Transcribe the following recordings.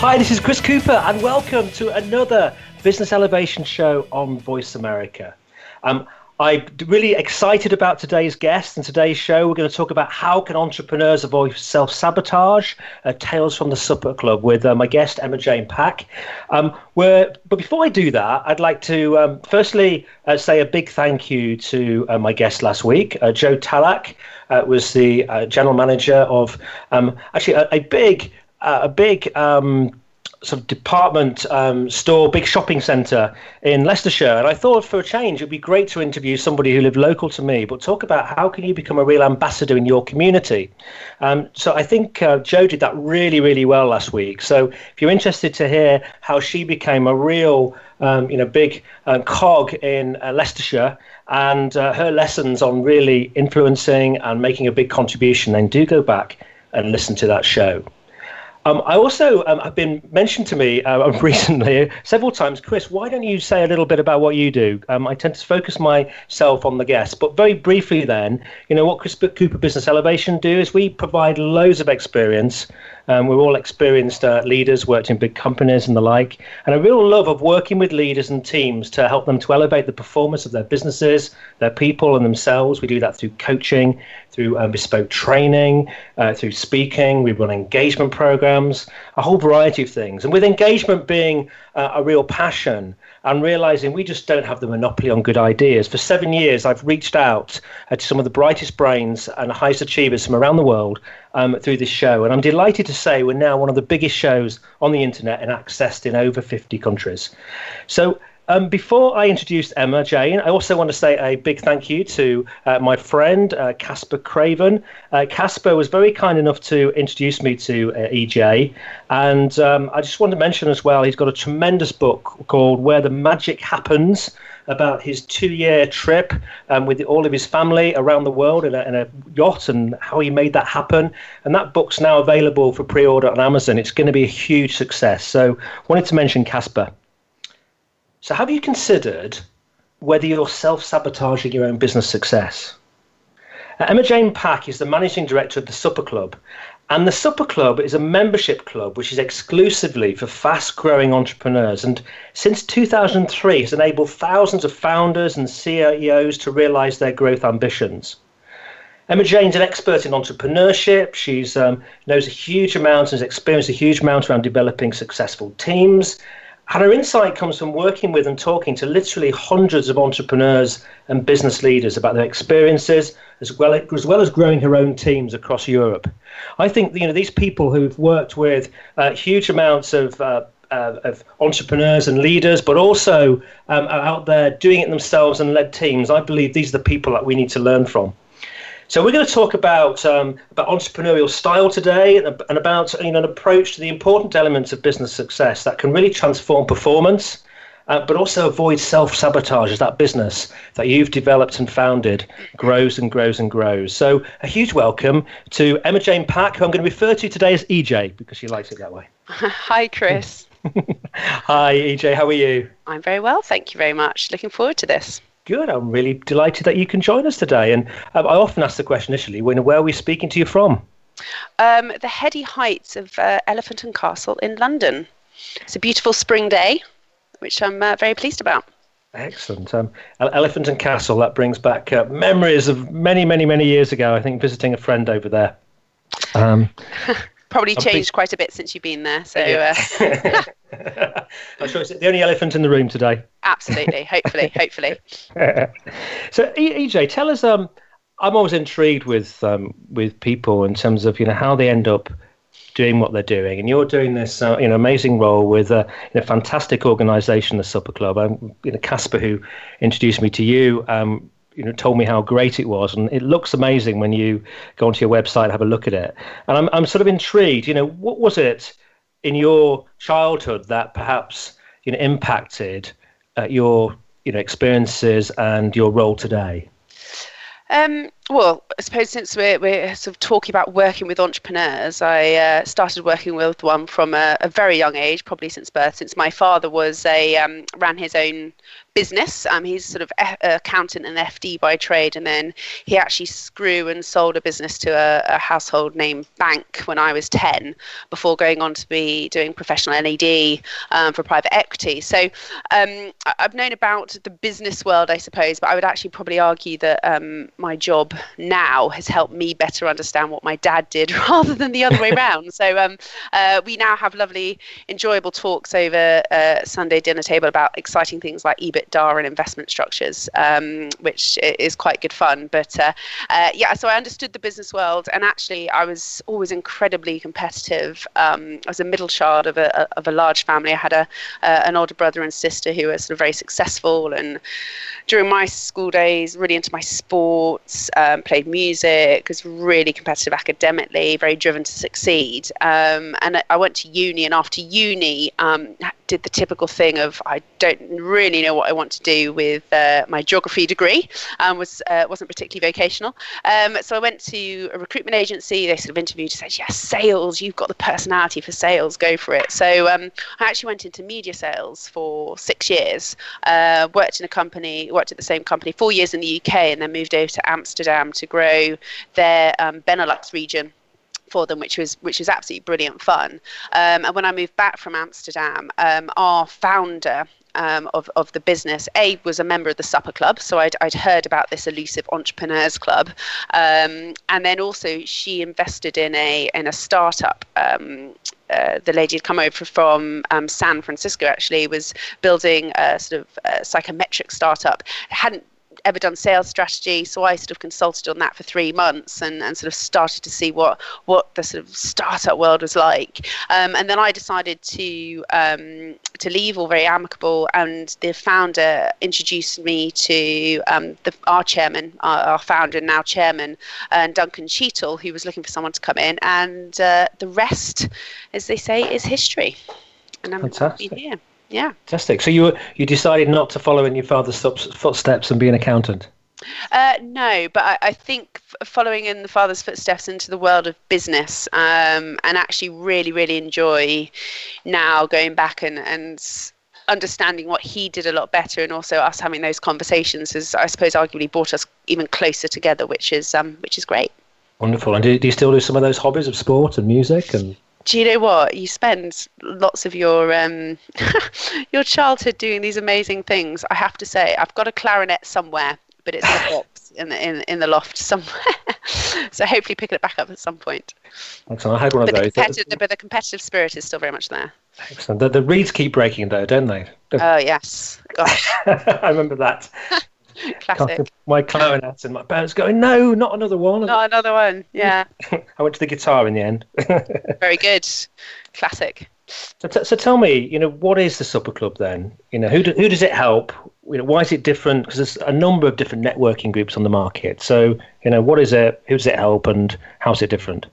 Hi, this is Chris Cooper, and welcome to another Business Elevation Show on Voice America. Um, I'm really excited about today's guest and today's show. We're going to talk about how can entrepreneurs avoid self-sabotage. Uh, Tales from the Supper Club with uh, my guest Emma Jane Packe. Um, but before I do that, I'd like to um, firstly uh, say a big thank you to uh, my guest last week, uh, Joe Talak. Uh, was the general manager of um, actually a, a big a big um, sort of department um, store, big shopping centre in Leicestershire. And I thought for a change, it'd be great to interview somebody who lived local to me, but talk about how can you become a real ambassador in your community. Um, so I think uh, Joe did that really, really well last week. So if you're interested to hear how she became a real, um, you know, big uh, cog in uh, Leicestershire and uh, her lessons on really influencing and making a big contribution, then do go back and listen to that show. Um, I also um, have been mentioned to me uh, recently several times, Chris. Why don't you say a little bit about what you do? Um, I tend to focus myself on the guests, but very briefly, then, you know what Chris Cooper Business Elevation do is we provide loads of experience um, we're all experienced uh, leaders, worked in big companies and the like, and a real love of working with leaders and teams to help them to elevate the performance of their businesses, their people, and themselves. We do that through coaching, through um, bespoke training, uh, through speaking. We run engagement programs, a whole variety of things. And with engagement being uh, a real passion, and realizing we just don't have the monopoly on good ideas. For seven years, I've reached out uh, to some of the brightest brains and highest achievers from around the world um, through this show. And I'm delighted to say we're now one of the biggest shows on the internet and accessed in over 50 countries. So um, before I introduce Emma Jane, I also want to say a big thank you to uh, my friend uh, Caspar Craven. Uh, Caspar was very kind enough to introduce me to uh, EJ, and um, I just want to mention as well, he's got a tremendous book called Where the Magic Happens about his two-year trip um, with all of his family around the world in a, in a, yacht and how he made that happen. And that book's now available for pre-order on Amazon. It's going to be a huge success. So, wanted to mention Caspar. So, have you considered whether you're self sabotaging your own business success? Uh, Emma Jane Packe is the managing director of the Supper Club. And the Supper Club is a membership club which is exclusively for fast growing entrepreneurs. And since 2003, has enabled thousands of founders and CEOs to realize their growth ambitions. Emma Jane's an expert in entrepreneurship. She um, knows a huge amount and has experienced a huge amount around developing successful teams. And her insight comes from working with and talking to literally hundreds of entrepreneurs and business leaders about their experiences, as well as, well as growing her own teams across Europe. I think you know these people who've worked with uh, huge amounts of uh, uh, of entrepreneurs and leaders, but also um, out there doing it themselves and led teams. I believe these are the people that we need to learn from. So we're going to talk about um, about entrepreneurial style today and, and about you know an approach to the important elements of business success that can really transform performance, uh, but also avoid self sabotage as that business that you've developed and founded grows and grows and grows. So a huge welcome to Emma Jane Packe, who I'm going to refer to today as EJ because she likes it that way. Hi, Chris. Hi, EJ. How are you? I'm very well, thank you very much. Looking forward to this. Good. I'm really delighted that you can join us today. And um, I often ask the question initially, when, where are we speaking to you from? Um, the heady heights of uh, Elephant and Castle in London. It's a beautiful spring day, which I'm uh, very pleased about. Excellent. Um, Elephant and Castle, that brings back uh, memories of many, many, many years ago, I think, visiting a friend over there. Um, Probably changed quite a bit since you've been there. So, uh... I'm sure it's the only elephant in the room today. Absolutely. Hopefully. hopefully. so, EJ, tell us. Um, I'm always intrigued with um, with people in terms of you know how they end up doing what they're doing, and you're doing this uh, you know amazing role with a you know, fantastic organisation, the Supper Club. I'm you know Caspar, who introduced me to you. Um, you know told me how great it was, and it looks amazing when you go onto your website and have a look at it. And I'm I'm sort of intrigued. You know, what was it in your childhood that perhaps you know impacted uh, your you know experiences and your role today? Um, well, I suppose since we're, we're sort of talking about working with entrepreneurs, I uh, started working with one from a, a, very young age, probably since birth. Since my father was a um, ran his own business. Um, he's sort of a- accountant and FD by trade, and then he actually grew and sold a business to a, a, household name bank when I was 10, before going on to be doing professional NED um, for private equity. So um, I've known about the business world, I suppose, but I would actually probably argue that um, my job now has helped me better understand what my dad did rather than the other way around. So um, uh, we now have lovely, enjoyable talks over uh, Sunday dinner table about exciting things like EBIT EBITDA and investment structures, um, which is quite good fun. But uh, uh, yeah, so I understood the business world, and actually, I was always incredibly competitive. Um, I was a middle child of a of a large family. I had a uh, an older brother and sister who were sort of very successful, and during my school days, really into my sports, um, played music, was really competitive academically, very driven to succeed. Um, and I went to uni, and after uni, um, did the typical thing of I don't really know what I want to do with uh, my geography degree. Um, was uh, wasn't particularly vocational. Um, so I went to a recruitment agency. They sort of interviewed and said, "Yes, sales. You've got the personality for sales. Go for it." So um, I actually went into media sales for six years. Uh, worked in a company. Worked at the same company four years in the UK, and then moved over to Amsterdam to grow their um, Benelux region for them, which was which was absolutely brilliant fun. Um, and when I moved back from Amsterdam, um, our founder. Um, of, of the business. A was a member of the Supper Club, so I'd, I'd heard about this elusive entrepreneurs club, um, and then also she invested in a in a startup. Um, uh, the lady had come over from um, San Francisco. Actually, was building a sort of a psychometric startup. hadn't ever done sales strategy, so I sort of consulted on that for three months and, and sort of started to see what what the sort of startup world was like. Um, and then I decided to um, to leave, all very amicable. And the founder introduced me to um, the, our chairman, our, our, founder and now chairman, and Duncan Cheatle, who was looking for someone to come in. And uh, the rest, as they say, is history. And I'm Fantastic. here. Yeah. Fantastic. So you you decided not to follow in your father's footsteps and be an accountant. Uh, no, but I, I, think following in the father's footsteps into the world of business um, and actually really, really enjoy now going back and, and understanding what he did a lot better and also us having those conversations has, I suppose, arguably brought us even closer together, which is um, which is great. Wonderful. And do, do you still do some of those hobbies of sport and music and do you know what? You spend lots of your um, your childhood doing these amazing things. I have to say i've got a clarinet somewhere but it's in a box in the, in, in the loft somewhere. So hopefully picking it back up at some point. Excellent i had one but of those. The but the competitive spirit is still very much there. Excellent. The, the reeds keep breaking though don't they? Oh yes. Gosh. I remember that Classic. My clarinet and my parents going, no, not another one. Not another one. Yeah. I went to the guitar in the end. Very good. Classic. So, t- so tell me, you know, what is the Supper Club then? You know, who do, who does it help? You know, why is it different? Because there's a number of different networking groups on the market. So, you know, what is it? Who does it help, and how's it different?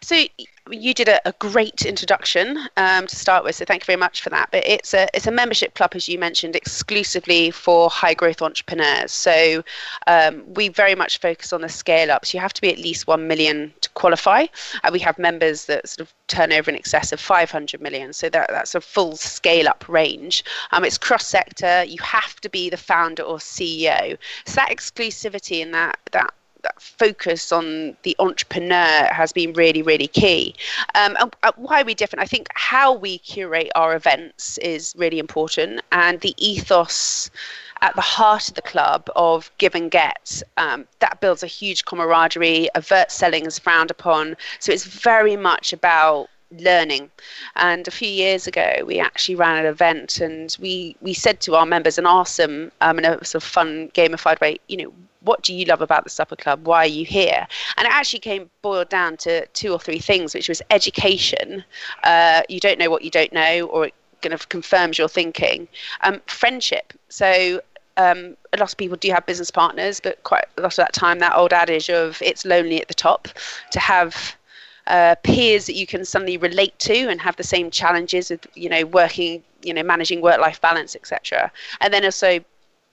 So you did a, a great introduction um, to start with, so thank you very much for that. But it's a it's a membership club, as you mentioned, exclusively for high growth entrepreneurs. So um, we very much focus on the scale ups. You have to be at least one million to qualify. Uh, we have members that sort of turn over in excess of 500 million. So that that's a full scale up range. Um, it's cross sector. You have to be the founder or CEO. So that exclusivity and that that that focus on the entrepreneur has been really, really key. Um, and uh, why are we different? I think how we curate our events is really important, and the ethos at the heart of the club of give and get. Um, that builds a huge camaraderie. Avert selling is frowned upon. So it's very much about learning. And a few years ago, we actually ran an event and we, we said to our members and asked them um, in a sort of fun, gamified way, you know, what do you love about the supper club? Why are you here? And it actually came boiled down to two or three things which was education uh, you don't know what you don't know or it kind of confirms your thinking um, friendship. So um, a lot of people do have business partners but quite a lot of that time that old adage of it's lonely at the top to have uh, peers that you can suddenly relate to and have the same challenges of you know working you know managing work life balance etc and then also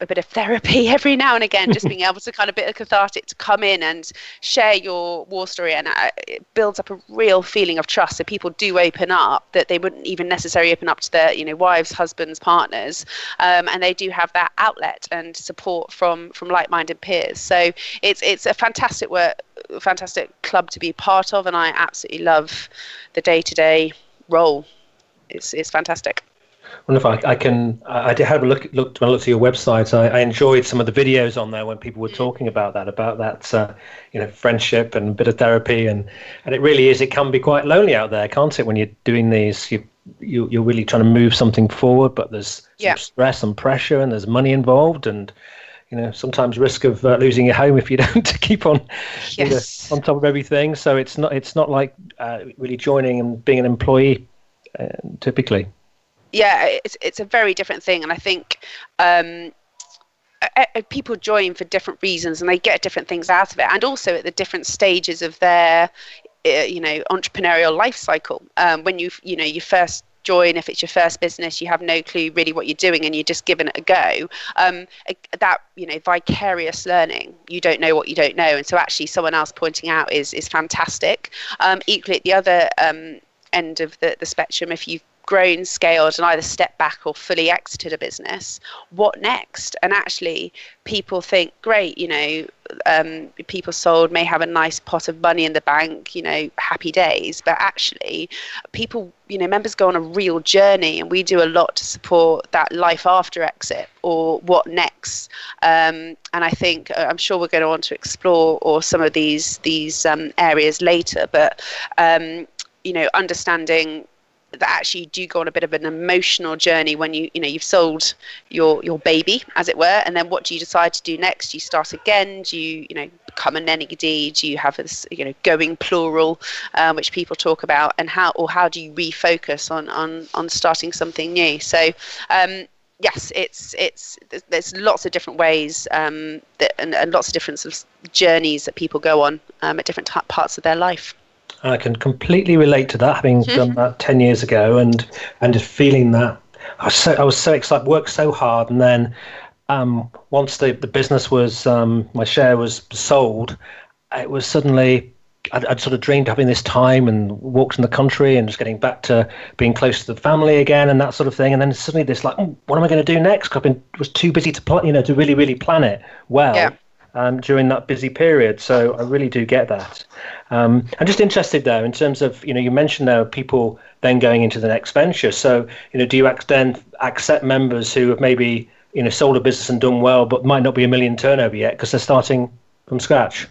a bit of therapy every now and again, just being able to kind of bit of cathartic to come in and share your war story, and uh, it builds up a real feeling of trust. So people do open up that they wouldn't even necessarily open up to their, you know, wives, husbands, partners, um, and they do have that outlet and support from from like-minded peers. So it's it's a fantastic work, fantastic club to be part of, and I absolutely love the day-to-day role. It's it's fantastic wonder if I, I can. I did have a look. Looked when I looked at your website. I, I, enjoyed some of the videos on there when people were talking about that, about that, uh, you know, friendship and a bit of therapy, and and it really is. It can be quite lonely out there, can't it? When you're doing these, you, you you're really trying to move something forward, but there's yeah. stress and pressure, and there's money involved, and you know sometimes risk of uh, losing your home if you don't keep on yes. on top of everything. So it's not it's not like uh, really joining and being an employee uh, typically yeah, it's it's a very different thing, and I think. Um, people join for different reasons and they get different things out of it and also at the different stages of their uh, you know entrepreneurial life cycle um, when you you know you first join if it's your first business you have no clue really what you're doing and you're just giving it a go um, that you know vicarious learning you don't know what you don't know and so actually someone else pointing out is is fantastic um, equally at the other um, end of the, the spectrum if you've grown, scaled, and either stepped back or fully exited a business, what next? And actually, people think, great, you know, um, PeopleSold may have a nice pot of money in the bank, you know, happy days. But actually, people, you know, members go on a real journey, and we do a lot to support that life after exit or what next. Um, and I think uh, I'm sure we're going to want to explore or some of these these um, areas later. But um, you know, understanding that actually you do go on a bit of an emotional journey when you you know you've sold your your baby as it were. And then what do you decide to do next? Do you start again? Do you you know become a NED do you have this you know going plural um, which people talk about? And how or how do you refocus on on on starting something new? So um, yes, it's it's there's lots of different ways um, that, and, and, lots of different sort of journeys that people go on um, at different t- parts of their life. I can completely relate to that, having done that ten years ago, and and just feeling that I was so I was so excited, worked so hard, and then um, once the the business was um, my share was sold, it was suddenly I'd, I'd, sort of dreamed of having this time and walked in the country and just getting back to being close to the family again and that sort of thing. And then suddenly this like, oh, what am I going to do next? Cause I've been was too busy to plan, you know, to really really plan it well. Yeah um, during that busy period. So I really do get that. Um, I'm just interested though, in terms of you know you mentioned there are people then going into the next venture. So you know, do you then accept members who have maybe you know sold a business and done well, but might not be a million turnover yet because they're starting from scratch?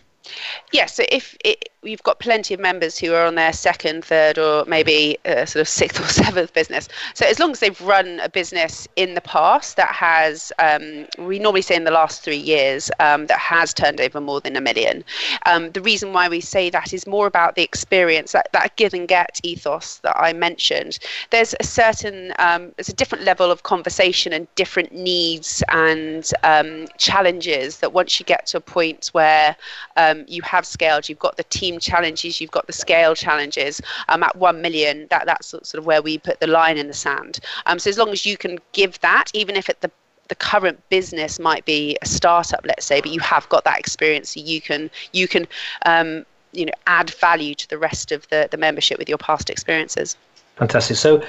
Yeah, so if it, you've got plenty of members who are on their second, third, or maybe uh, sort of sixth or seventh business. So as long as they've run a business in the past that has, um, we normally say in the last three years, um, that has turned over more than a million. Um, the reason why we say that is more about the experience, that, that give and get ethos that I mentioned. There's a certain, um, there's a different level of conversation and different needs and um, challenges that once you get to a point where um, you have scaled, you've got the team team challenges, you've got the scale challenges. Um, at one million, that that's sort of where we put the line in the sand. Um, so as long as you can give that, even if at the the current business might be a startup, let's say, but you have got that experience, so you can you can um, you know add value to the rest of the the membership with your past experiences. Fantastic. So,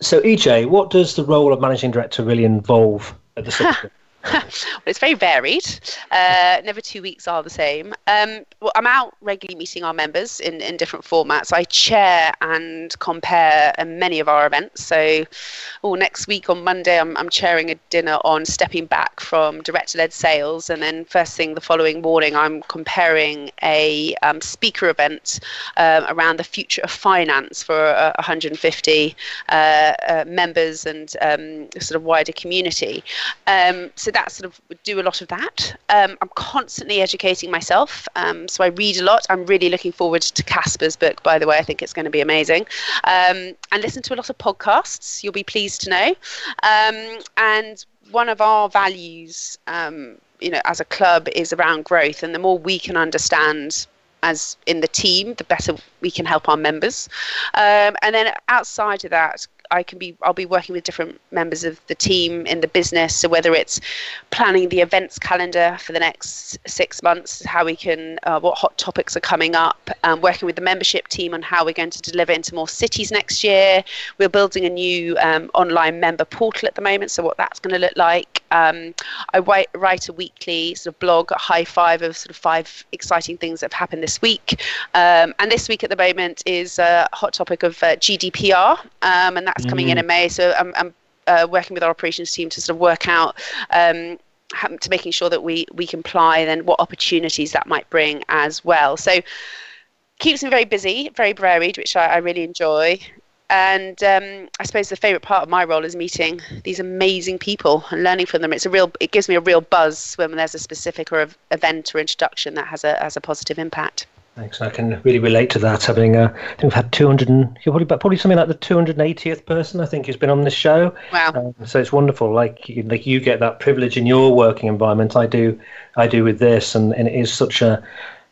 so EJ, what does the role of managing director really involve at the well, it's very varied. Uh, never two weeks are the same. Um, well, I'm out regularly meeting our members in, in different formats. I chair and compare many of our events. So, oh, next week on Monday, I'm, I'm chairing a dinner on stepping back from director-led sales, and then first thing the following morning, I'm comparing a um, speaker event um, around the future of finance for uh, 150 uh, uh, members and um, sort of wider community. Um, so that sort of do a lot of that. Um, I'm constantly educating myself, um, so I read a lot. I'm really looking forward to Caspar's book, by the way. I think it's going to be amazing. Um, and listen to a lot of podcasts. You'll be pleased to know. Um, and one of our values, um, you know, as a club, is around growth. And the more we can understand as in the team, the better we can help our members. Um, and then outside of that, I can be I'll be working with different members of the team in the business. So whether it's planning the events calendar for the next six months, how we can uh, what hot topics are coming up, um, working with the membership team on how we're going to deliver into more cities next year. We're building a new um, online member portal at the moment, so what that's going to look like. Um, I write, write a weekly sort of blog, a high five of sort of five exciting things that have happened this week. Um, and this week at the moment is a hot topic of uh, GDPR, um, and that's coming mm. in in May. So I'm, I'm uh, working with our operations team to sort of work out um, to making sure that we we comply then what opportunities that might bring as well so keeps me very busy very varied which i, I really enjoy and um, I suppose the favourite part of my role is meeting these amazing people and learning from them. It's a real, it gives me a real buzz when there's a specific or a, event or introduction that has a has a positive impact. Thanks. I can really relate to that. Having, uh, I think we've had 200, and, probably probably something like the 280th person I think who's been on this show. Wow. Um, so it's wonderful. Like like you get that privilege in your working environment. I do, I do with this, and, and it is such a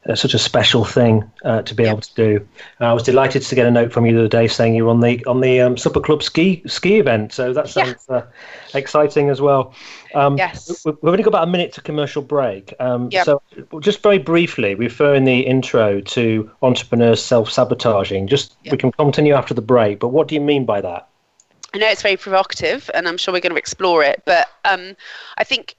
uh, such a special thing uh, to be able to do. I was delighted to get a note from you the other day saying you were on the on the um, Supper Club ski ski event. So that sounds yeah. uh, exciting as well. Um, yes. We've only got about a minute to commercial break. Um, yep. So just very briefly, refer in the intro to entrepreneurs self sabotaging. Just yep. we can continue after the break. But what do you mean by that? I know it's very provocative, and I'm sure we're going to explore it. But um, I think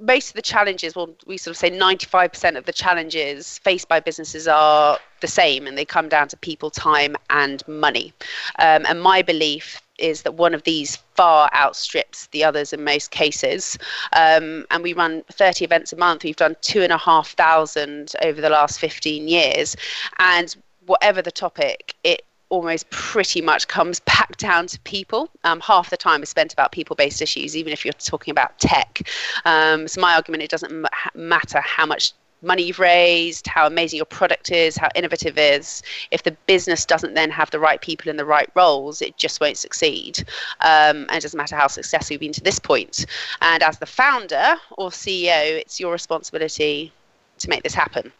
most of the challenges, well, we sort of say 95% of the challenges faced by businesses are the same, and they come down to people, time, and money. Um, and my belief is that one of these far outstrips the others in most cases. Um, and we run 30 events a month. We've done two and a half thousand over the last 15 years. And whatever the topic, it almost pretty much comes back down to people. Um, half the time is spent about people-based issues, even if you're talking about tech. Um, so my argument, it doesn't matter how much money you've raised, how amazing your product is, how innovative it is. If the business doesn't then have the right people in the right roles, it just won't succeed. Um, and it doesn't matter how successful you've been to this point. And as the founder or CEO, it's your responsibility to make this happen.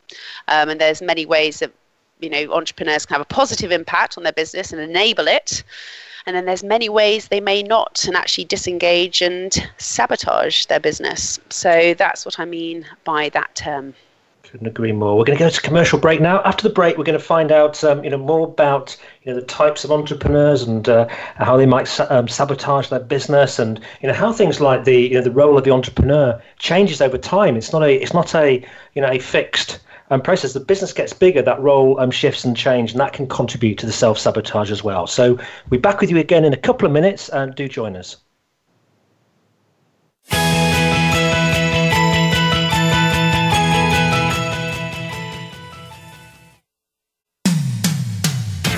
Um, and there's many ways that you know entrepreneurs can have a positive impact on their business and enable it and then there's many ways they may not and actually disengage and sabotage their business so that's what i mean by that term couldn't agree more. We're going to go to commercial break now. After the break, we're going to find out, um, you know, more about you know the types of entrepreneurs and uh, how they might um, sabotage their business, and you know how things like the you know the role of the entrepreneur changes over time. It's not a it's not a you know a fixed um, process, the business gets bigger, that role um, shifts and change, and that can contribute to the self sabotage as well. So we're back with you again in a couple of minutes, and do join us.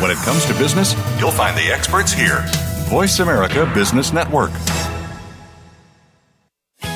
When it comes to business, you'll find the experts here. Voice America Business Network.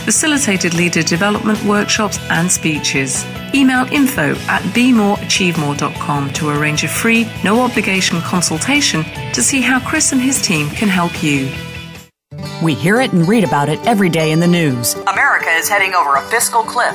facilitated leader development workshops and speeches. Email info at bemoreachievemore.com to arrange a free, no obligation consultation to see how Chris and his team can help you. We hear it and read about it every day in the news. America is heading over a fiscal cliff.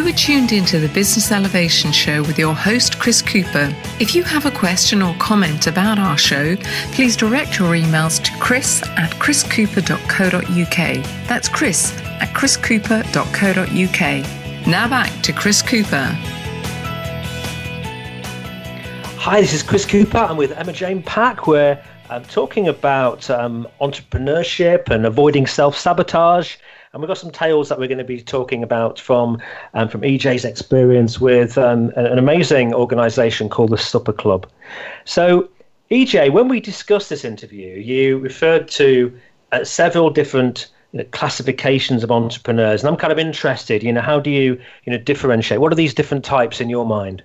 You are tuned into the Business Elevation Show with your host, Chris Cooper. If you have a question or comment about our show, please direct your emails to chris at chriscooper.co.uk. That's chris at chriscooper.co.uk. Now back to Chris Cooper. Hi, this is Chris Cooper. I'm with Emma Jane Packe. We're um, talking about um, entrepreneurship and avoiding self sabotage and we've got some tales that we're going to be talking about from um, from EJ's experience with um, an, amazing organisation called the Supper Club. So, EJ, when we discussed this interview, you referred to uh, several different you know, classifications of entrepreneurs, and I'm kind of interested. You know, how do you you know differentiate? What are these different types in your mind?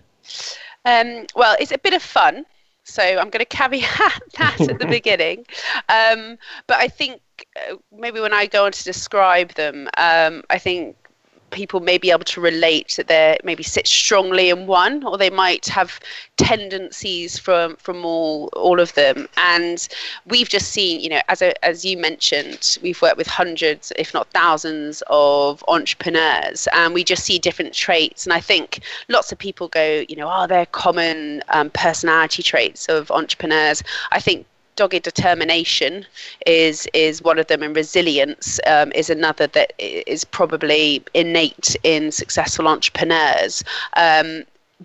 Um, well, it's a bit of fun. So I'm going to caveat that at the beginning. Um, but I think maybe when I go on to describe them, um, I think people may be able to relate that they maybe sit strongly in one or they might have tendencies from from all all of them. And we've just seen you know as a, as you mentioned we've worked with hundreds if not thousands of entrepreneurs and we just see different traits. And i think lots of people go you know are there common um, personality traits of entrepreneurs. I think dogged determination is is one of them, and resilience um, is another that is probably innate in successful entrepreneurs. Um,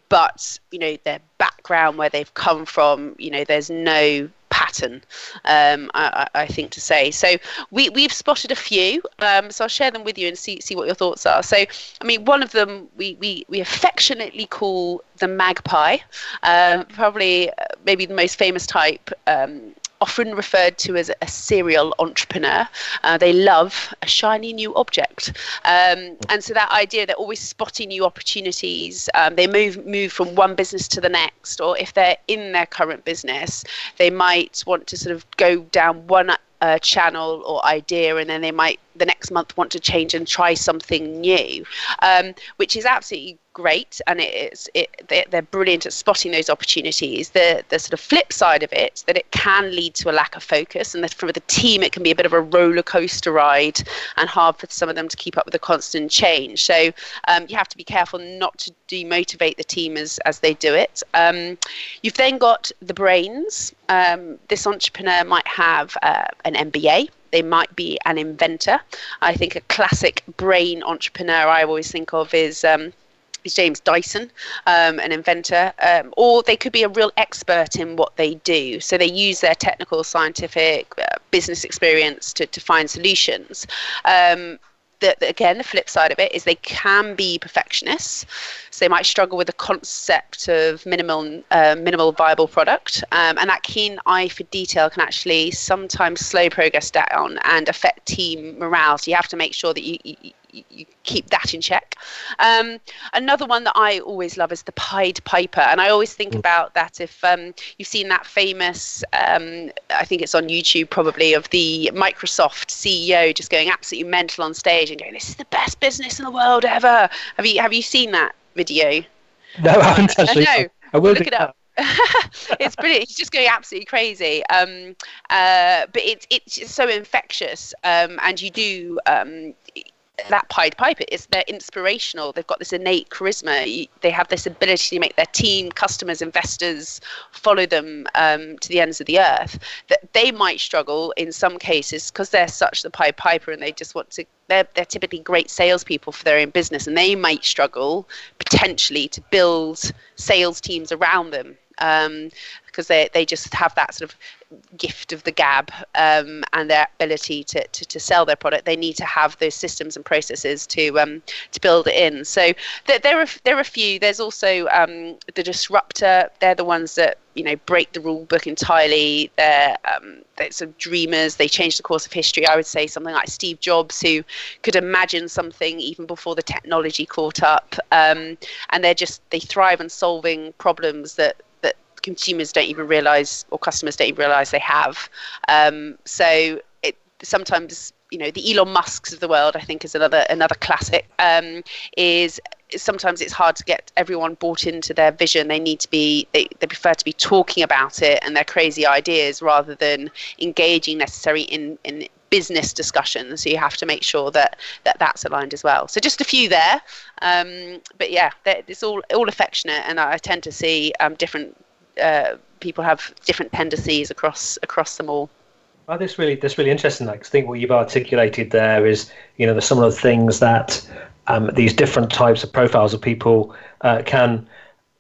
but you know their background, where they've come from, you know, there's no pattern, um, I, I, think to say. So we, we've spotted a few. Um, so I'll share them with you and see, see what your thoughts are. So, I mean, one of them we, we, we affectionately call the magpie, um, probably uh, maybe the most famous type um, often referred to as a serial entrepreneur. Uh, they love a shiny new object, um, and so that idea they're always spotting new opportunities. Um, they move move from one business to the next, or if they're in their current business, they might want to sort of go down one uh, channel or idea, and then they might the next month want to change and try something new, um, which is absolutely great and it's it, they're brilliant at spotting those opportunities. The the sort of flip side of it that it can lead to a lack of focus and that for the team it can be a bit of a roller coaster ride and hard for some of them to keep up with the constant change. So um, you have to be careful not to demotivate the team as as they do it. Um, you've then got the brains. Um, this entrepreneur might have uh, an MBA they might be an inventor. I think a classic brain entrepreneur I always think of is um, James Dyson, um, an inventor, um, or they could be a real expert in what they do. So they use their technical, scientific, uh, business experience to, to find solutions. Um, the, the, again, the flip side of it is they can be perfectionists. So they might struggle with the concept of minimal, uh, minimal viable product, um, and that keen eye for detail can actually sometimes slow progress down and affect team morale. So you have to make sure that you, you you keep that in check. Um, another one that I always love is the Pied Piper, and I always think mm. about that. If um, you've seen that famous, um, I think it's on YouTube probably, of the Microsoft CEO just going absolutely mental on stage and going, "This is the best business in the world ever." Have you have you seen that video? No, I haven't actually. Uh, no, I will look it up. it's brilliant. He's just going absolutely crazy. Um, uh, but it's it's so infectious, um, and you do um, that Pied Piper is they're inspirational. They've got this innate charisma. They have this ability to make their team, customers, investors follow them um, to the ends of the earth. That they might struggle in some cases because they're such the Pied Piper and they just want to. They're, they're typically great salespeople for their own business, and they might struggle potentially to build sales teams around them because they, they just have that sort of gift of the gab um, and their ability to, to, to, sell their product, they need to have those systems and processes to um, to build it in. So there, there are there are a few. There's also um, the disruptor. They're the ones that you know break the rule book entirely. They're um, they're sort of dreamers. They change the course of history. I would say something like Steve Jobs, who could imagine something even before the technology caught up. Um, and they're just they thrive on solving problems that consumers don't even realize or customers don't even realize they have. Um, so it sometimes you know the Elon Musks of the world, I think, is another another classic. Um, is sometimes it's hard to get everyone bought into their vision. They need to be, they, they prefer to be talking about it and their crazy ideas rather than engaging necessarily in, in business discussions. So you have to make sure that, that that's aligned as well. So just a few there. Um, but yeah, it's all, all affectionate. And I tend to see um, different uh, people have different tendencies across across them all. Well, this really this really interesting. Like, I think what you've articulated there is, you know, the some of the things that um, these different types of profiles of people uh, can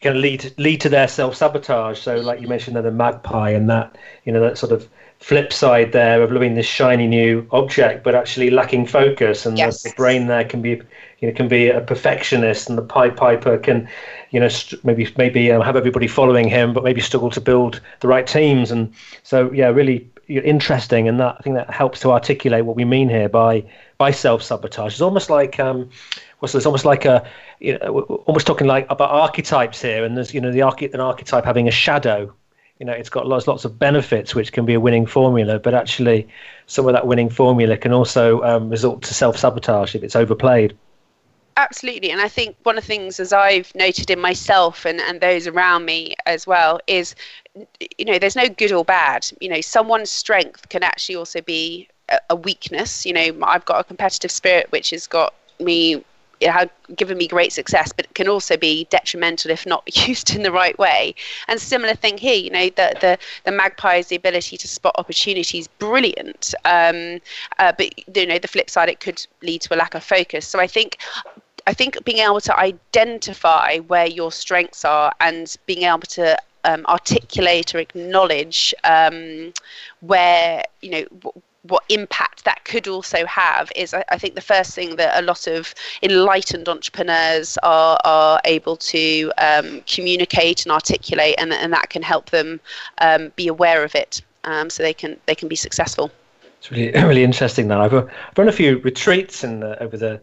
can lead lead to their self sabotage. So, like you mentioned, the magpie and that you know that sort of flip side there of loving this shiny new object, but actually lacking focus, and yes. the, brain there can be you know can be a perfectionist, and the pipe piper can you know st- maybe maybe um, have everybody following him, but maybe struggle to build the right teams, and so yeah, really interesting, and that I think that helps to articulate what we mean here by by self sabotage. It's almost like um, what's it's almost like a you know almost talking like about archetypes here, and there's you know the arche- an archetype having a shadow. You know, it's got lots lots of benefits, which can be a winning formula, but actually, some of that winning formula can also um, result to self sabotage if it's overplayed absolutely and i think one of the things as i've noted in myself and, and those around me as well is you know there's no good or bad you know someone's strength can actually also be a, a weakness you know i've got a competitive spirit which has got me it had given me great success, but it can also be detrimental if not used in the right way. And similar thing here, you know, the the, the magpie's the ability to spot opportunities, brilliant. Um, uh, but you know, the flip side, it could lead to a lack of focus. So I think I think being able to identify where your strengths are and being able to um, articulate or acknowledge um, where you know w- what impact that could also have is I, I, think the first thing that a lot of enlightened entrepreneurs are, are able to um, communicate and articulate and, and that can help them um, be aware of it um, so they can they can be successful. It's really really interesting that. I've, I've run a few retreats the, over the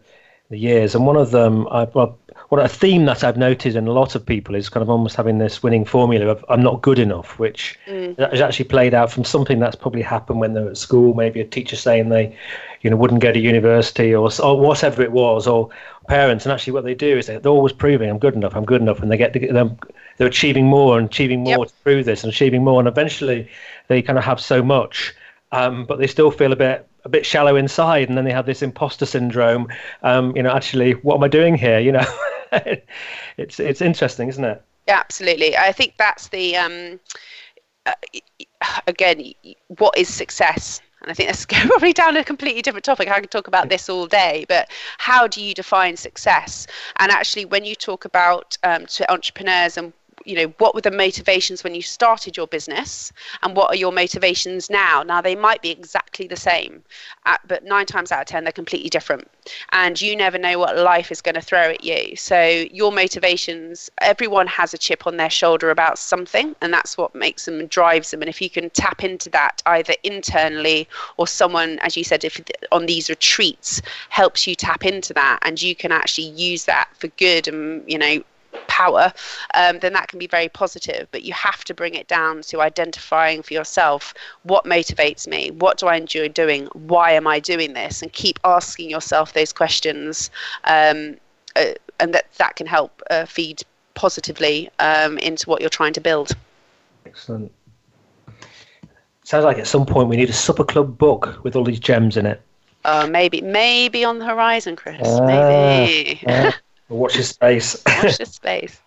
the years. And one of them, I, well, what a theme that I've noted in a lot of people is kind of almost having this winning formula of I'm not good enough, which mm. is actually played out from something that's probably happened when they're at school. Maybe a teacher saying they, you know, wouldn't go to university or or whatever it was, or parents. And actually, what they do is they're always proving I'm good enough, I'm good enough, and they get to, get them. They're achieving more and achieving more yep. to prove this and achieving more, and eventually they kind of have so much, um, but they still feel a bit a bit shallow inside, and then they have this imposter syndrome. Um, you know, actually, what am I doing here? You know, it's it's interesting, isn't it? Yeah, absolutely. I think that's the um, uh, again, what is success? And I think that's probably down a completely different topic. I could talk about this all day, but how do you define success? And actually, when you talk about um, to entrepreneurs and you know what were the motivations when you started your business and what are your motivations now? Now they might be exactly the same uh, but nine times out of ten they're completely different. And you never know what life is going to throw at you. So your motivations everyone has a chip on their shoulder about something and that's what makes them and drives them. And if you can tap into that either internally or someone as you said if on these retreats helps you tap into that and you can actually use that for good and you know power, um, then that can be very positive. But you have to bring it down to identifying for yourself what motivates me, what do I enjoy doing, why am I doing this, and keep asking yourself those questions, um, uh, and that that can help uh, feed positively um, into what you're trying to build. Excellent. Sounds like at some point we need a supper club book with all these gems in it. Uh, maybe, maybe on the horizon, Chris. Maybe. Watch your space. Watch your space.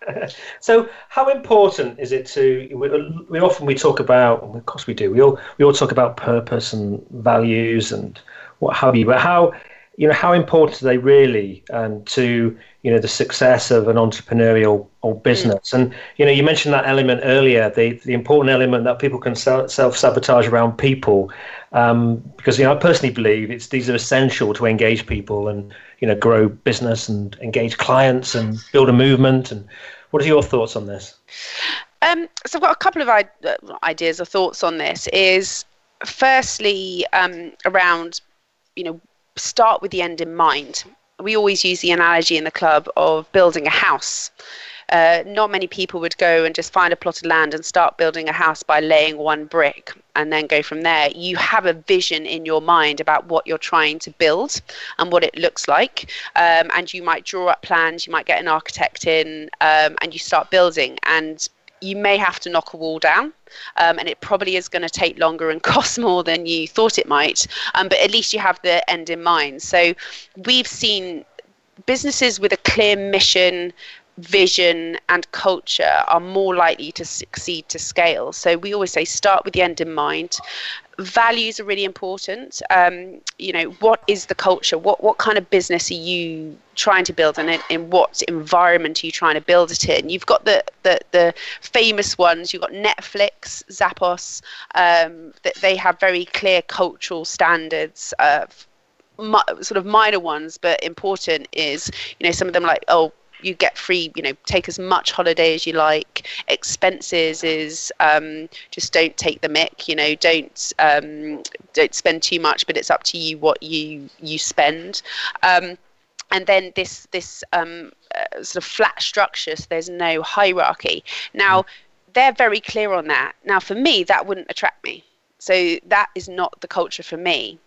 so, how important is it to? We, we, often we talk about, of course we do. We all we all talk about purpose and values and what have you. But how you know how important are they really um, to you know the success of an entrepreneurial or business? Mm. And you know you mentioned that element earlier, the the important element that people can self sabotage around people, um, because you know I personally believe it's these are essential to engage people and you know grow business and engage clients and build a movement. And what are your thoughts on this? Um, so I've got a couple of uh, ideas or thoughts on this. Is firstly um, around you know start with the end in mind. We always use the analogy in the club of building a house. uh, not many people would go and just find a plot of land and start building a house by laying one brick and then go from there. You have a vision in your mind about what you're trying to build and what it looks like. Um, and you might draw up plans, you might get an architect in, um, and you start building. And you may have to knock a wall down. Um, and it probably is going to take longer and cost more than you thought it might. Um, but at least you have the end in mind. So we've seen businesses with a clear mission, vision and culture are more likely to succeed to scale. So we always say start with the end in mind. Values are really important. Um, you know, what is the culture? What what kind of business are you trying to build, and in, in what environment are you trying to build it in? You've got the the, the famous ones. You've got Netflix, Zappos. Um, that they have very clear cultural standards. Uh, sort of minor ones, but important is you know some of them like oh you get free you know take as much holiday as you like. Expenses is um, just don't take the mick you know don't um, don't spend too much but it's up to you what you you spend. Um, and then this this um, uh, sort of flat structure so there's no hierarchy. Now they're very clear on that. Now for me that wouldn't attract me. So that is not the culture for me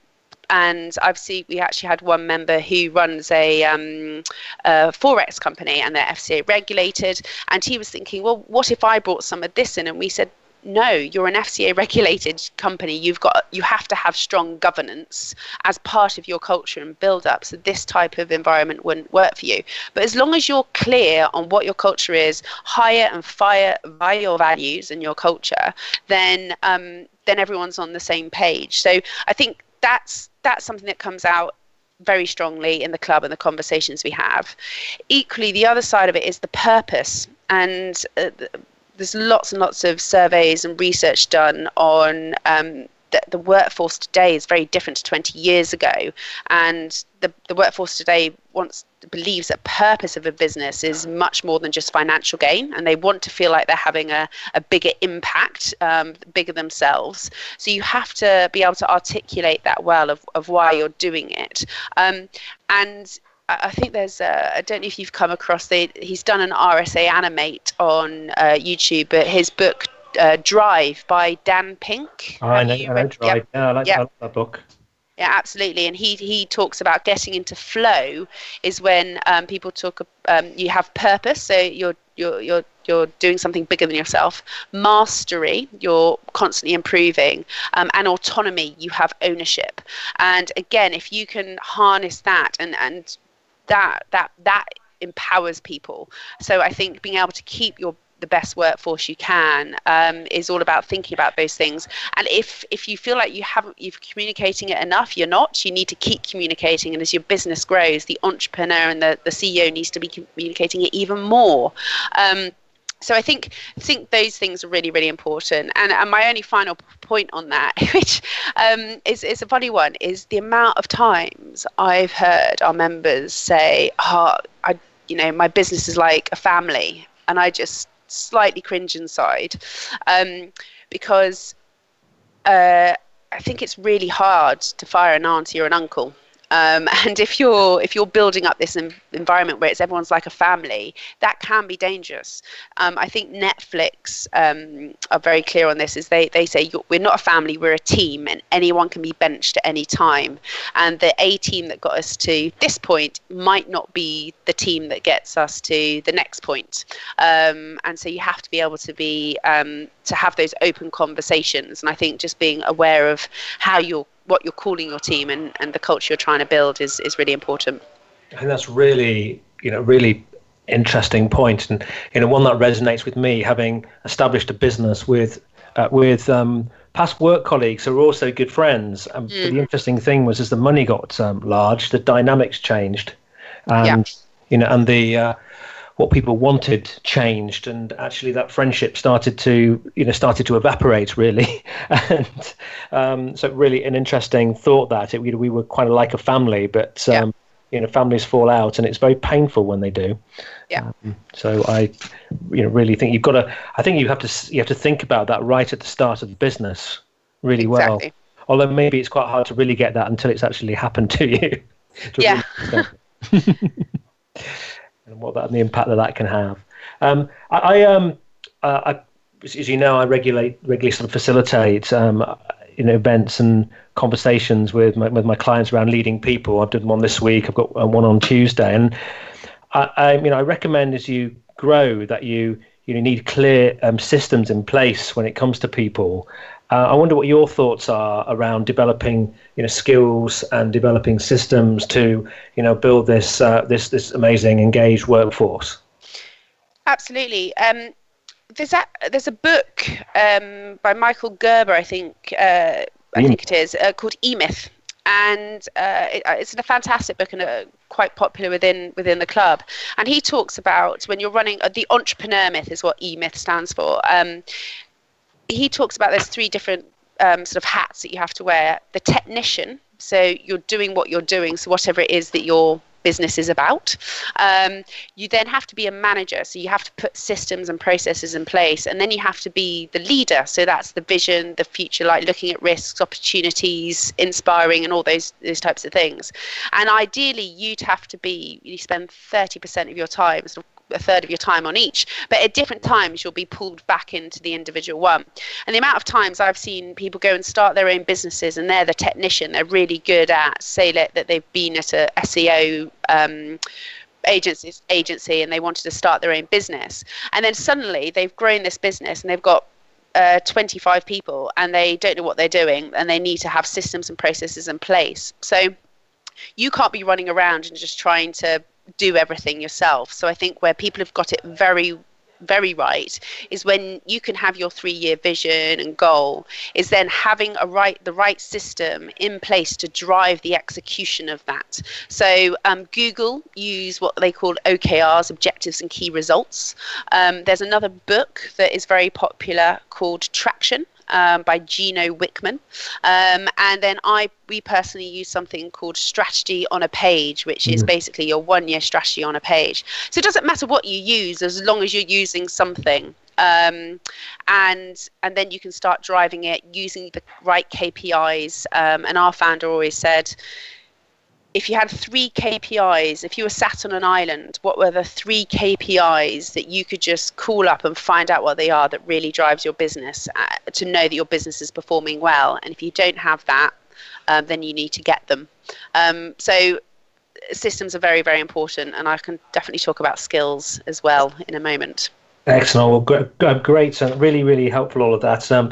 and I've seen we actually had one member who runs a, um, a, forex company and they're FCA regulated, and he was thinking, well, what if I brought some of this in? And we said, no, you're an FCA regulated company. You've got you have to have strong governance as part of your culture and build up. So this type of environment wouldn't work for you. But as long as you're clear on what your culture is, hire and fire by your values and your culture, then um, then everyone's on the same page. So I think that's that's something that comes out very strongly in the club and the conversations we have. Equally, the other side of it is the purpose. And uh, there's lots and lots of surveys and research done on um, that the workforce today is very different to 20 years ago, and the, the workforce today wants believes that purpose of a business is much more than just financial gain, and they want to feel like they're having a, a bigger impact, um, bigger themselves. So you have to be able to articulate that well of, of why you're doing it, um, and I think there's I don't know if you've come across the he's done an RSA animate on uh, YouTube, but his book uh, Drive by Dan Pink. Oh, I know, I know Drive. Yep. Yeah, I like, yep. I like that book. Yeah, absolutely. And he he talks about getting into flow is when um, people talk. Um, you have purpose, so you're you're you're you're doing something bigger than yourself. Mastery, you're constantly improving, um, and autonomy, you have ownership. And again, if you can harness that and and that that that empowers people. So I think being able to keep your the best workforce you can um, is all about thinking about those things. And if if you feel like you haven't you're communicating it enough, you're not. You need to keep communicating. And as your business grows, the entrepreneur and the, the CEO needs to be communicating it even more. Um, so I think think those things are really really important. And, and my only final point on that, which um, is is a funny one, is the amount of times I've heard our members say, "Oh, I." You know, my business is like a family, and I just slightly cringe inside um, because uh, I think it's really hard to fire an auntie or an uncle um, and if you're if you're building up this environment where it's everyone's like a family, that can be dangerous. Um, I think Netflix um, are very clear on this. Is they they say we're not a family, we're a team, and anyone can be benched at any time. And the A team that got us to this point might not be the team that gets us to the next point. Um, and so you have to be able to be um, to have those open conversations. And I think just being aware of how you're what you're calling your team and, and the culture you're trying to build is, is really important. And that's really, you know, really interesting point and you know one that resonates with me having established a business with uh, with um, past work colleagues who are also good friends um, mm. the interesting thing was as the money got um, large the dynamics changed and yeah. you know and the uh, what people wanted changed and actually that friendship started to you know started to evaporate really. And um, so really an interesting thought that it, we, we were of like a family but um, yeah. you know families fall out and it's very painful when they do. Yeah. Um, so i you know really think you've got to i think you have to you have to think about that right at the start of the business really exactly. well although maybe it's quite hard to really get that until it's actually happened to you. To yeah and what that and the impact that that can have. Um, I, I um, uh, I, as you know, I regulate regularly sort of facilitate um, you know events and conversations with my, with my clients around leading people. I've done one this week. I've got uh, one on Tuesday, and I, I mean I recommend as you grow that you you need clear um, systems in place when it comes to people. Uh, I wonder what your thoughts are around developing, you know, skills and developing systems to, you know, build this uh, this this amazing engaged workforce. Absolutely. Um, there's a there's a book um, by Michael Gerber, I think uh, I think it is uh, called E Myth, and uh, it, uh, it's a fantastic book and uh, quite popular within within the club. And he talks about when you're running uh, the entrepreneur myth is what E Myth stands for. Um, he talks about there's three different um, sort of hats that you have to wear. The technician, so you're doing what you're doing, so whatever it is that you're business is about. Um, you then have to be a manager, so you have to put systems and processes in place, and then you have to be the leader. So that's the vision, the future, like looking at risks, opportunities, inspiring, and all those those types of things. And ideally, you'd have to be you spend thirty percent of your time sort of a third of your time on each. But at different times, you'll be pulled back into the individual one. And the amount of times I've seen people go and start their own businesses and they're the technician, they're really good at, say, that they've been at a SEO. Um, agencies agency and they wanted to start their own business and then suddenly they've grown this business and they've got uh, 25 people and they don't know what they're doing and they need to have systems and processes in place so you can't be running around and just trying to do everything yourself. So I think where people have got it very very right is when you can have your three year vision and goal is then having a right the right system in place to drive the execution of that. So um, google use what they call okrs objectives and key results. Um, there's another book that is very popular called traction um, by Gino Wickman. Um, and then I we personally use something called strategy on a page, which is mm. basically your one year strategy on a page. So it doesn't matter what you use as long as you're using something. Um, and and then you can start driving it using the right KPIs. Um, and our founder always said, if you had three KPIs, if you were sat on an island, what were the three KPIs that you could just call up and find out what they are that really drives your business uh, to know that your business is performing well? And if you don't have that, um, then you need to get them. Um, so systems are very, very important, and I can definitely talk about skills as well in a moment. Excellent. Well, great, great really, really helpful. All of that. Um,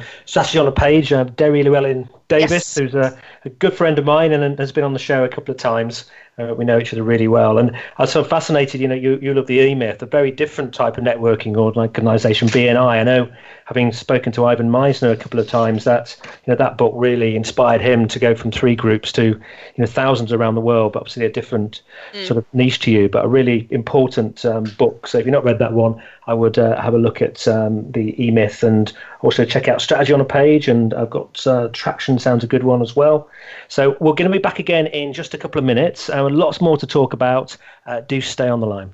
on a page. Uh, Derry Llewellyn Davis, yes. who's a, a, good friend of mine and has been on the show a couple of times. Uh, we know each other really well. And I was so fascinated, you know, you, you love the E-Myth, a very different type of networking organization, BNI. I know, having spoken to Ivan Misner a couple of times, that, you know, that book really inspired him to go from three groups to, you know, thousands around the world, but obviously a different mm. sort of niche to you, but a really important um, book. So if you've not read that one, I would uh, have a look at um, the E-Myth and also check out Strategy on a Page. And I've got uh, Traction sounds a good one as well. So we're going to be back again in just a couple of minutes. Uh, lots more to talk about. Uh, do stay on the line.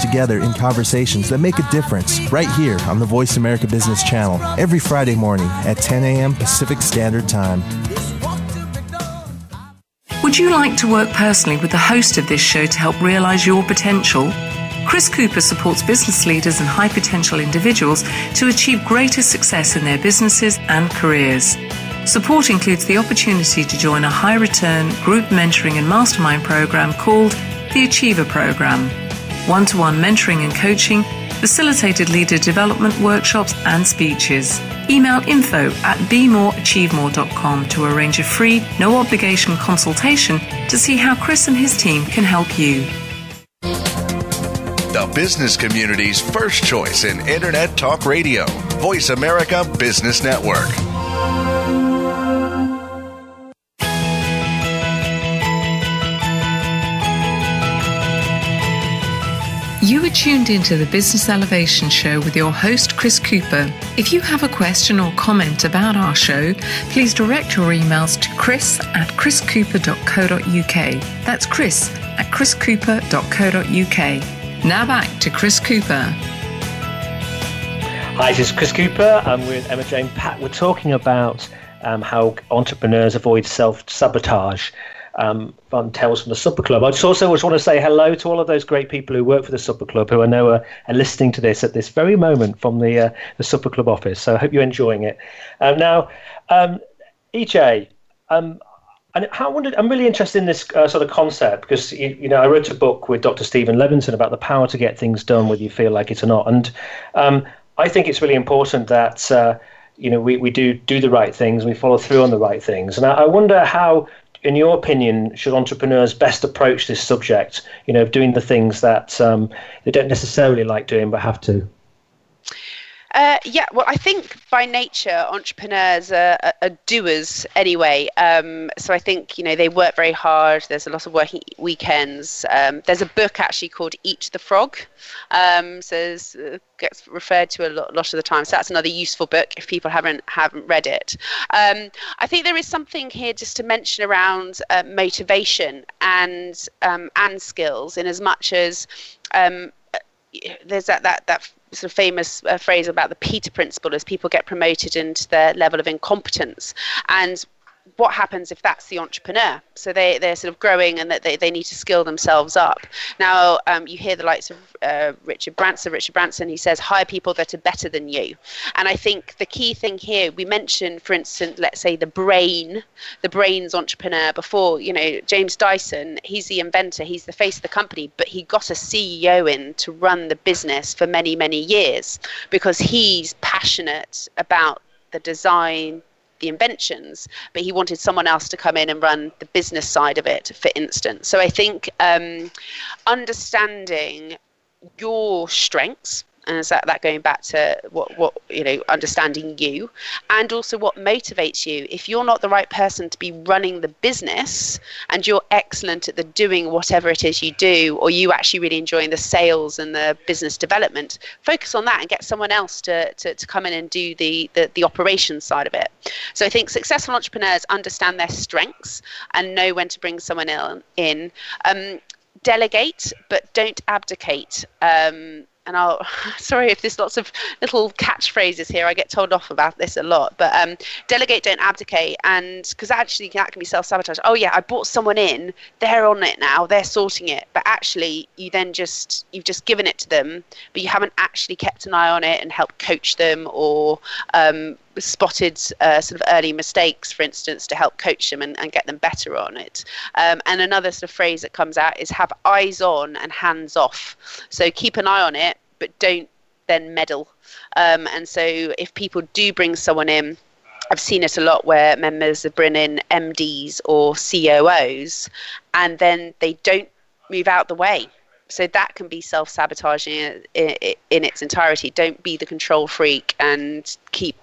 together in conversations that make a difference right here on the Voice America Business Channel every Friday morning at 10 a.m. Pacific Standard Time. Would you like to work personally with the host of this show to help realize your potential? Chris Cooper supports business leaders and high potential individuals to achieve greater success in their businesses and careers. Support includes the opportunity to join a high return group mentoring and mastermind program called the Achiever Program one to one mentoring and coaching, facilitated leader development workshops and speeches. Email info at bemoreachievemore.com to arrange a free, no obligation consultation to see how Chris and his team can help you. The business community's first choice in Internet Talk Radio, Voice America Business Network. Tuned into the Business Elevation Show with your host, Chris Cooper. If you have a question or comment about our show, please direct your emails to chris at chriscooper.co.uk. That's chris at chriscooper.co.uk. Now back to Chris Cooper. Hi, this is Chris Cooper. I'm with Emma Jane Packe. We're talking about um, how entrepreneurs avoid self sabotage um, from Tales from the Supper Club. I just also just want to say hello to all of those great people who work for the Supper Club who I know are, are listening to this at this very moment from the uh, the Supper Club office. So I hope you're enjoying it. Um, now, um, EJ, um, and how wondered, I'm really interested in this uh, sort of concept because you, you, know I wrote a book with Dr. Stephen Levinson about the power to get things done whether you feel like it or not, and um, I think it's really important that. Uh, you know, we, we do do the right things, we follow through on the right things. And I, I wonder how in your opinion, should entrepreneurs best approach this subject? You know, doing the things that um, they don't necessarily like doing but have to. Uh, yeah, well, I think by nature entrepreneurs are, are, are doers anyway. Um, so I think you know they work very hard. There's a lot of working weekends. Um, there's a book actually called Eat the Frog. Um, so uh, gets referred to a lot, lot, of the time. So that's another useful book if people haven't haven't read it. Um, I think there is something here just to mention around uh, motivation and um, and skills in as much as um, there's that that that sort of famous uh, phrase about the Peter principle as people get promoted into their level of incompetence. And what happens if that's the entrepreneur? So they, they're sort of growing and that they, they need to skill themselves up. Now, um, you hear the likes of uh, Richard Branson. Richard Branson, he says, hire people that are better than you. And I think the key thing here, we mentioned, for instance, let's say the brain, the brains entrepreneur before, you know, James Dyson, he's the inventor, he's the face of the company, but he got a CEO in to run the business for many, many years because he's passionate about the design, the inventions, but he wanted someone else to come in and run the business side of it, for instance. So I think um, understanding your strengths and is that, that going back to what, what you know understanding you? And also what motivates you. If you're not the right person to be running the business and you're excellent at the doing whatever it is you do or you actually really enjoying the sales and the business development focus on that and get someone else to, to, to come in and do the, the the operations side of it. So i think successful entrepreneurs understand their strengths and know when to bring someone in. Um, delegate but don't abdicate. Um, and I'll sorry if there's lots of little catchphrases here. I get told off about this a lot, but um, delegate, don't abdicate, and because actually that can be self-sabotage. Oh yeah, I brought someone in, they're on it now, they're sorting it, but actually you then just you've just given it to them, but you haven't actually kept an eye on it and helped coach them or um, spotted uh, sort of early mistakes, for instance, to help coach them and, and get them better on it. Um, and another sort of phrase that comes out is have eyes on and hands off. So keep an eye on it, but don't then meddle. Um, and so if people do bring someone in, I've seen it a lot where members have bring in MDs or COOs and then they don't move out the way so that can be self-sabotaging in, in, its entirety don't be the control freak and keep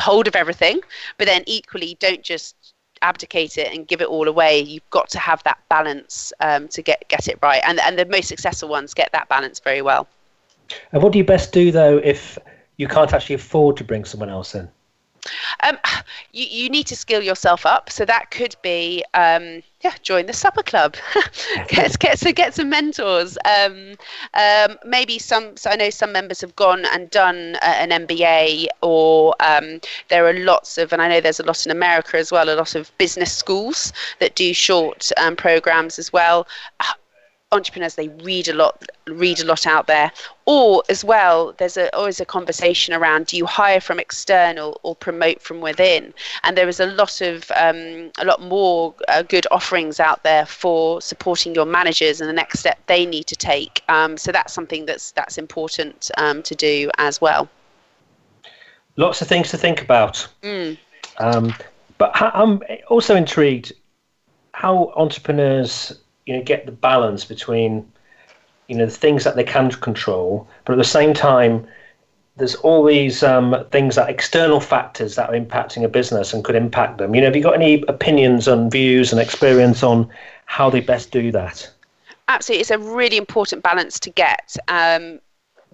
hold of everything, but then equally don't just abdicate it and give it all away. You've got to have that balance um, to get get it right, and and the most successful ones get that balance very well. And what do you best do though if you can't actually afford to bring someone else in? Um, you, you need to skill yourself up. So that could be, um, yeah, join the supper club. get, get, so get some mentors. Um, um, maybe some, so I know some members have gone and done uh, an MBA or um, there are lots of, and I know there's a lot in America as well, a lot of business schools that do short um, programs as well entrepreneurs they read a lot read a lot out there. Or as well there's a, always a conversation around do you hire from external or promote from within? And there is a lot of um, a lot more uh, good offerings out there for supporting your managers and the next step they need to take. Um, so that's something that's that's important um, to do as well. Lots of things to think about. Mm. Um, but i'm also intrigued how entrepreneurs you know get the balance between you know the things that they can control, but at the same time, there's all these um, things that external factors that are impacting a business and could impact them. You know, have you got any opinions and views and experience on how they best do that? Absolutely, it's a really important balance to get. Um,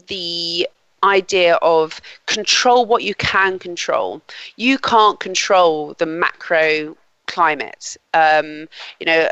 the idea of control what you can control. You can't control the macro climate. Um, you know,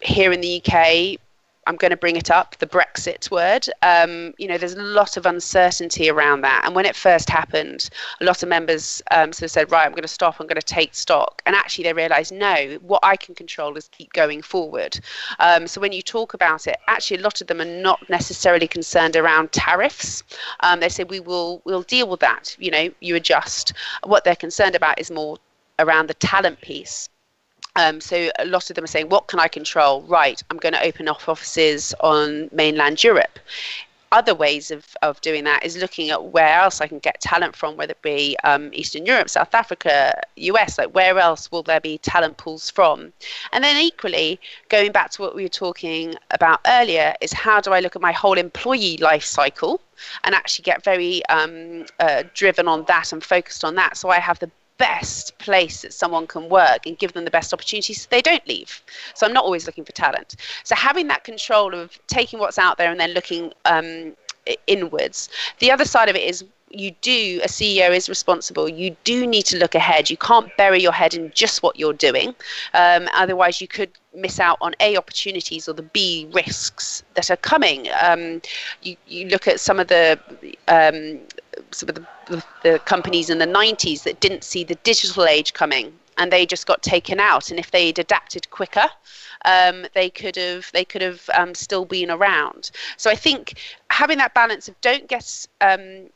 here in the UK, I'm going to bring it up, the Brexit word. Um, you know, there's a lot of uncertainty around that. And when it first happened, a lot of members um, sort of said, right, I'm going to stop, I'm going to take stock. And actually, they realised, no, what I can control is keep going forward. Um, so when you talk about it, actually, a lot of them are not necessarily concerned around tariffs. Um, they say, we will we'll deal with that. You know, you adjust. What they're concerned about is more around the talent piece. Um, so a lot of them are saying, what can I control? Right, I'm going to open up offices on mainland Europe. Other ways of, of doing that is looking at where else I can get talent from, whether it be um, Eastern Europe, South Africa, US, like where else will there be talent pools from? And then equally, going back to what we were talking about earlier, is how do I look at my whole employee life cycle and actually get very um, uh, driven on that and focused on that so I have the best place that someone can work and give them the best opportunities so they don't leave. So I'm not always looking for talent. So having that control of taking what's out there and then looking um, inwards. The other side of it is you do a ceo is responsible you do need to look ahead you can't bury your head in just what you're doing um, otherwise you could miss out on a opportunities or the b risks that are coming um, you, you look at some of the um, some of the, the companies in the 90s that didn't see the digital age coming and they just got taken out and if they'd adapted quicker um, they could have they could have um, still been around so i think having that balance of don't get um,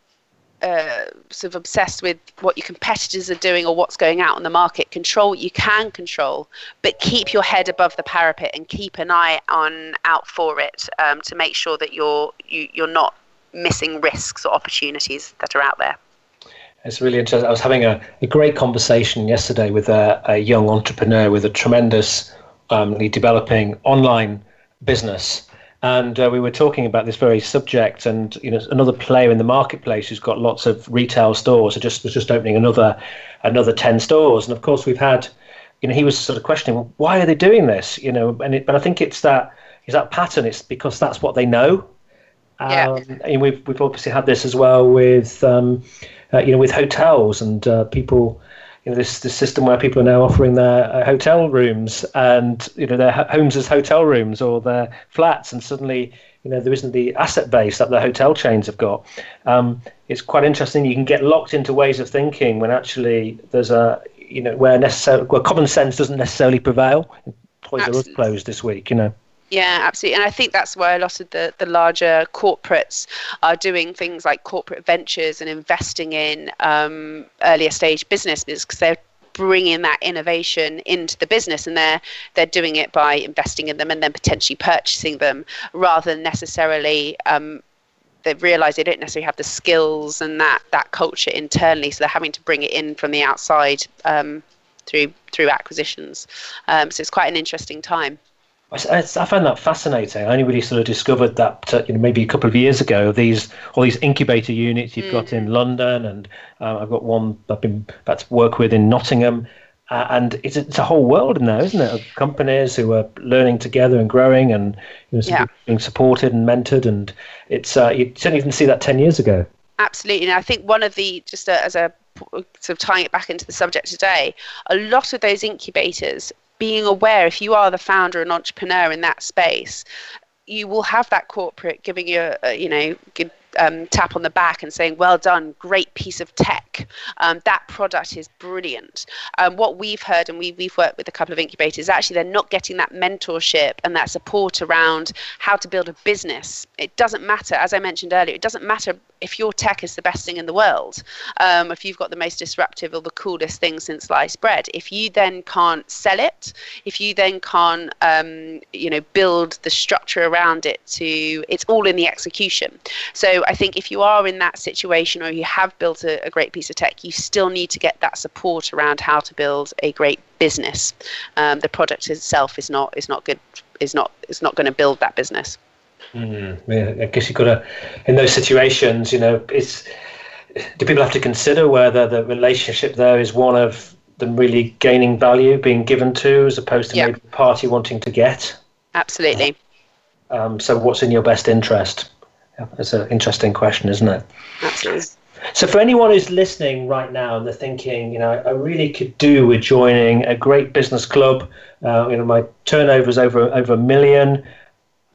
uh, sort of obsessed with what your competitors are doing or what's going out on the market. Control what you can control, but keep your head above the parapet and keep an eye on out for it um, to make sure that you're you, you're not missing risks or opportunities that are out there. It's really interesting. I was having a, a great conversation yesterday with a, a young entrepreneur with a tremendous um, developing online business. And uh, we were talking about this very subject, and you know, another player in the marketplace who's got lots of retail stores, just was just opening another another ten stores. And of course, we've had, you know, he was sort of questioning why are they doing this, you know, and it, but I think it's that is that pattern. It's because that's what they know yeah. Um, and we've we've obviously had this as well with um, uh, you know with hotels and uh, people. You know this this system where people are now offering their uh, hotel rooms and you know their homes as hotel rooms or their flats, and suddenly you know there isn't the asset base that the hotel chains have got. Um, it's quite interesting. You can get locked into ways of thinking when actually there's a you know where necessarily where common sense doesn't necessarily prevail. Toys R Us closed this week, you know. Yeah, absolutely. And I think that's why a lot of the, the larger corporates are doing things like corporate ventures and investing in um, earlier stage businesses because they're bringing that innovation into the business and they're they're doing it by investing in them and then potentially purchasing them rather than necessarily um, they realize they don't necessarily have the skills and that that culture internally. So they're having to bring it in from the outside um, through through acquisitions. Um, so it's quite an interesting time I, I find that fascinating. I only really sort of discovered that uh, you know maybe a couple of years ago. These all these incubator units you've mm. got in mm. London, and uh, I've got one I've been about to work with in Nottingham. Uh, and it's, it's a whole world in there, isn't it? Of companies who are learning together and growing, and you know, yeah. being supported and mentored. And it's uh, you certainly didn't see that ten years ago. Absolutely, and I think one of the just a, as a sort of tying it back into the subject today, a lot of those incubators being aware if you are the founder and entrepreneur in that space you will have that corporate giving you a, you know um, tap on the back and saying, "Well done, great piece of tech. Um, that product is brilliant." Um, what we've heard, and we, we've worked with a couple of incubators, actually they're not getting that mentorship and that support around how to build a business. It doesn't matter, as I mentioned earlier, it doesn't matter if your tech is the best thing in the world, um, if you've got the most disruptive or the coolest thing since sliced bread, if you then can't sell it, if you then can't, um, you know, build the structure around it to, it's all in the execution. So I think if you are in that situation or you have built a, a great piece of tech, you still need to get that support around how to build a great business. Um, the product itself is not is not good is not is not going to build that business. Mm, yeah, I guess you've got to, in those situations, you know, it's, do people have to consider whether the relationship there is one of them really gaining value, being given to, as opposed to yep. maybe the party wanting to get? Absolutely. Um, so, what's in your best interest? It's an interesting question, isn't it? Absolutely. So, for anyone who's listening right now and they're thinking, you know, I really could do with joining a great business club. Uh, you know, my turnover is over over a million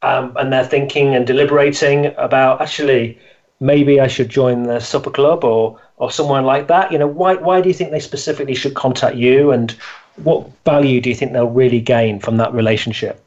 um, and they're thinking and deliberating about actually maybe I should join the supper club or or someone like that. You know, why why do you think they specifically should contact you, and what value do you think they'll really gain from that relationship?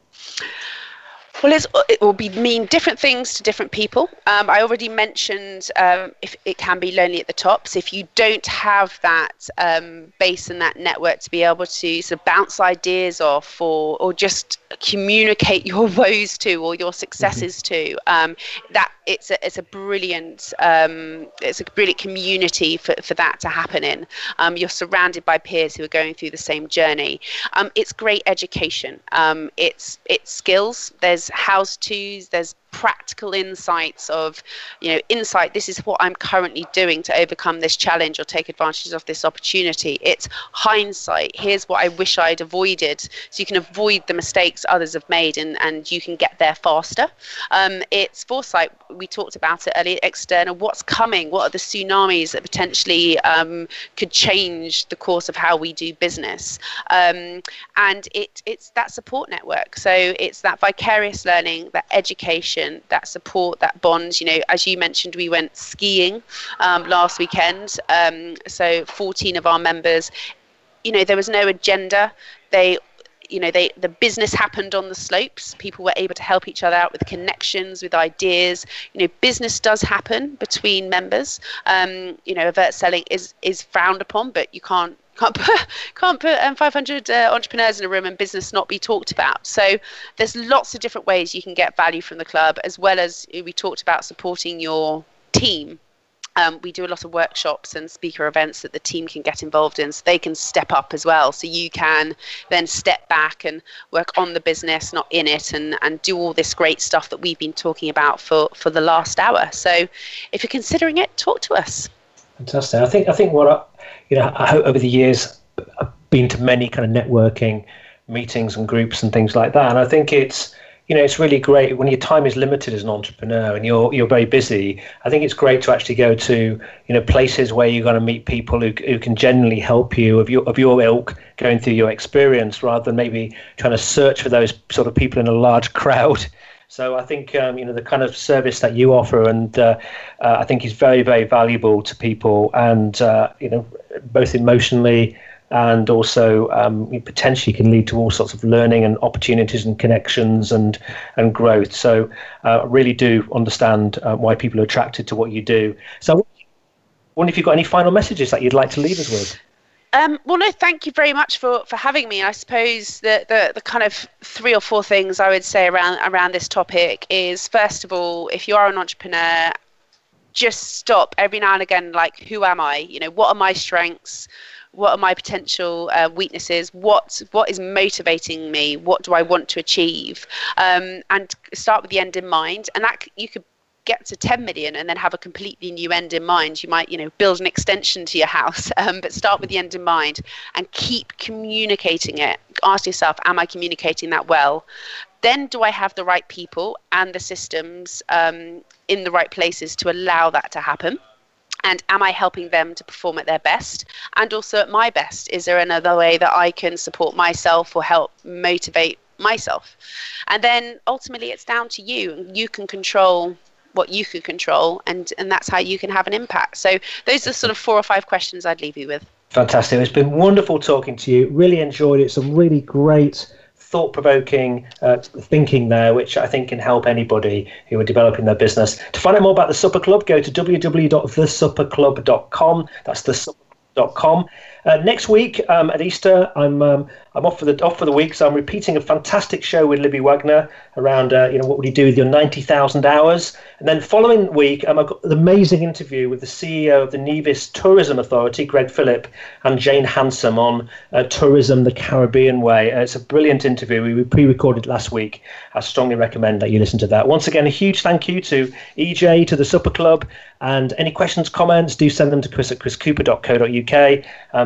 Well, it will be mean different things to different people. Um, I already mentioned um, if it can be lonely at the top. So if you don't have that um, base and that network to be able to sort of bounce ideas off, or or just communicate your woes to or your successes mm-hmm. to, um, that it's a it's a brilliant um, it's a brilliant community for, for that to happen in. Um, you're surrounded by peers who are going through the same journey. it's great education. it's it's skills. There's house twos, there's practical insights of, you know, insight, this is what I'm currently doing to overcome this challenge or take advantage of this opportunity. It's hindsight, here's what I wish I'd avoided. So you can avoid the mistakes others have made and, and you can get there faster. Um, it's foresight, we talked about it earlier, external, what's coming, what are the tsunamis that potentially um, could change the course of how we do business. Um, and it, it's that support network. So it's that vicarious learning, that education, that support, that bond. You know, as you mentioned, we went skiing um, last weekend. Um, so 14 of our members, you know, there was no agenda. They you know they the business happened on the slopes people were able to help each other out with connections with ideas you know business does happen between members um, you know avert selling is is frowned upon but you can't can't put can't put um, 500 uh, entrepreneurs in a room and business not be talked about. So there's lots of different ways you can get value from the club, as well as uh, we talked about supporting your team. Um, we do a lot of workshops and speaker events that the team can get involved in so they can step up as well. So you can then step back and work on the business, not in it, and, and do all this great stuff that we've been talking about for, for the last hour. So if you're considering it, talk to us. Fantastic. I think I think what I, you know I hope over the years I've been to many kind of networking meetings and groups and things like that, and I think it's you know it's really great when your time is limited as an entrepreneur and you're you're very busy. I think it's great to actually go to you know places where you're going to meet people who who can genuinely help you of your of your ilk going through your experience rather than maybe trying to search for those sort of people in a large crowd so I think um, you know the kind of service that you offer, and uh, uh, I think is very very valuable to people, and uh, you know both emotionally and also um, potentially can lead to all sorts of learning and opportunities and connections and and growth. So uh, I really do understand uh, why people are attracted to what you do. So I wonder if you've got any final messages that you'd like to leave us with. Um, well, no, thank you very much for, for having me. I suppose the, the, the kind of three or four things I would say around around this topic is first of all, if you are an entrepreneur, just stop every now and again. Like, who am I? You know, what are my strengths? What are my potential uh, weaknesses? What what is motivating me? What do I want to achieve? Um, and start with the end in mind. And that you could get to 10 million and then have a completely new end in mind you might you know build an extension to your house um, but start with the end in mind and keep communicating it ask yourself am i communicating that well then do i have the right people and the systems um, in the right places to allow that to happen and am I helping them to perform at their best and also at my best? Is there another way that I can support myself or help motivate myself? And then ultimately, it's down to you. You can control what you can control, and and that's how you can have an impact. So those are sort of four or five questions I'd leave you with. Fantastic. It's been wonderful talking to you. Really enjoyed it. Some really great thought provoking uh, thinking there, which I think can help anybody who are developing their business. To find out more about the Supper Club, go to www.thesupperclub.com. That's the uh, next week um, at Easter, I'm um, I'm off for the off for the week, so I'm repeating a fantastic show with Libby Wagner around uh, you know what would you do with your ninety thousand hours, and then following week um, I've got an amazing interview with the CEO of the Nevis Tourism Authority, Greg Phillip, and Jane Hansom on uh, tourism the Caribbean way. Uh, it's a brilliant interview. We pre-recorded last week. I strongly recommend that you listen to that. Once again, a huge thank you to EJ, to the Supper Club, and any questions, comments, do send them to chris at chriscooper.co.uk. I'll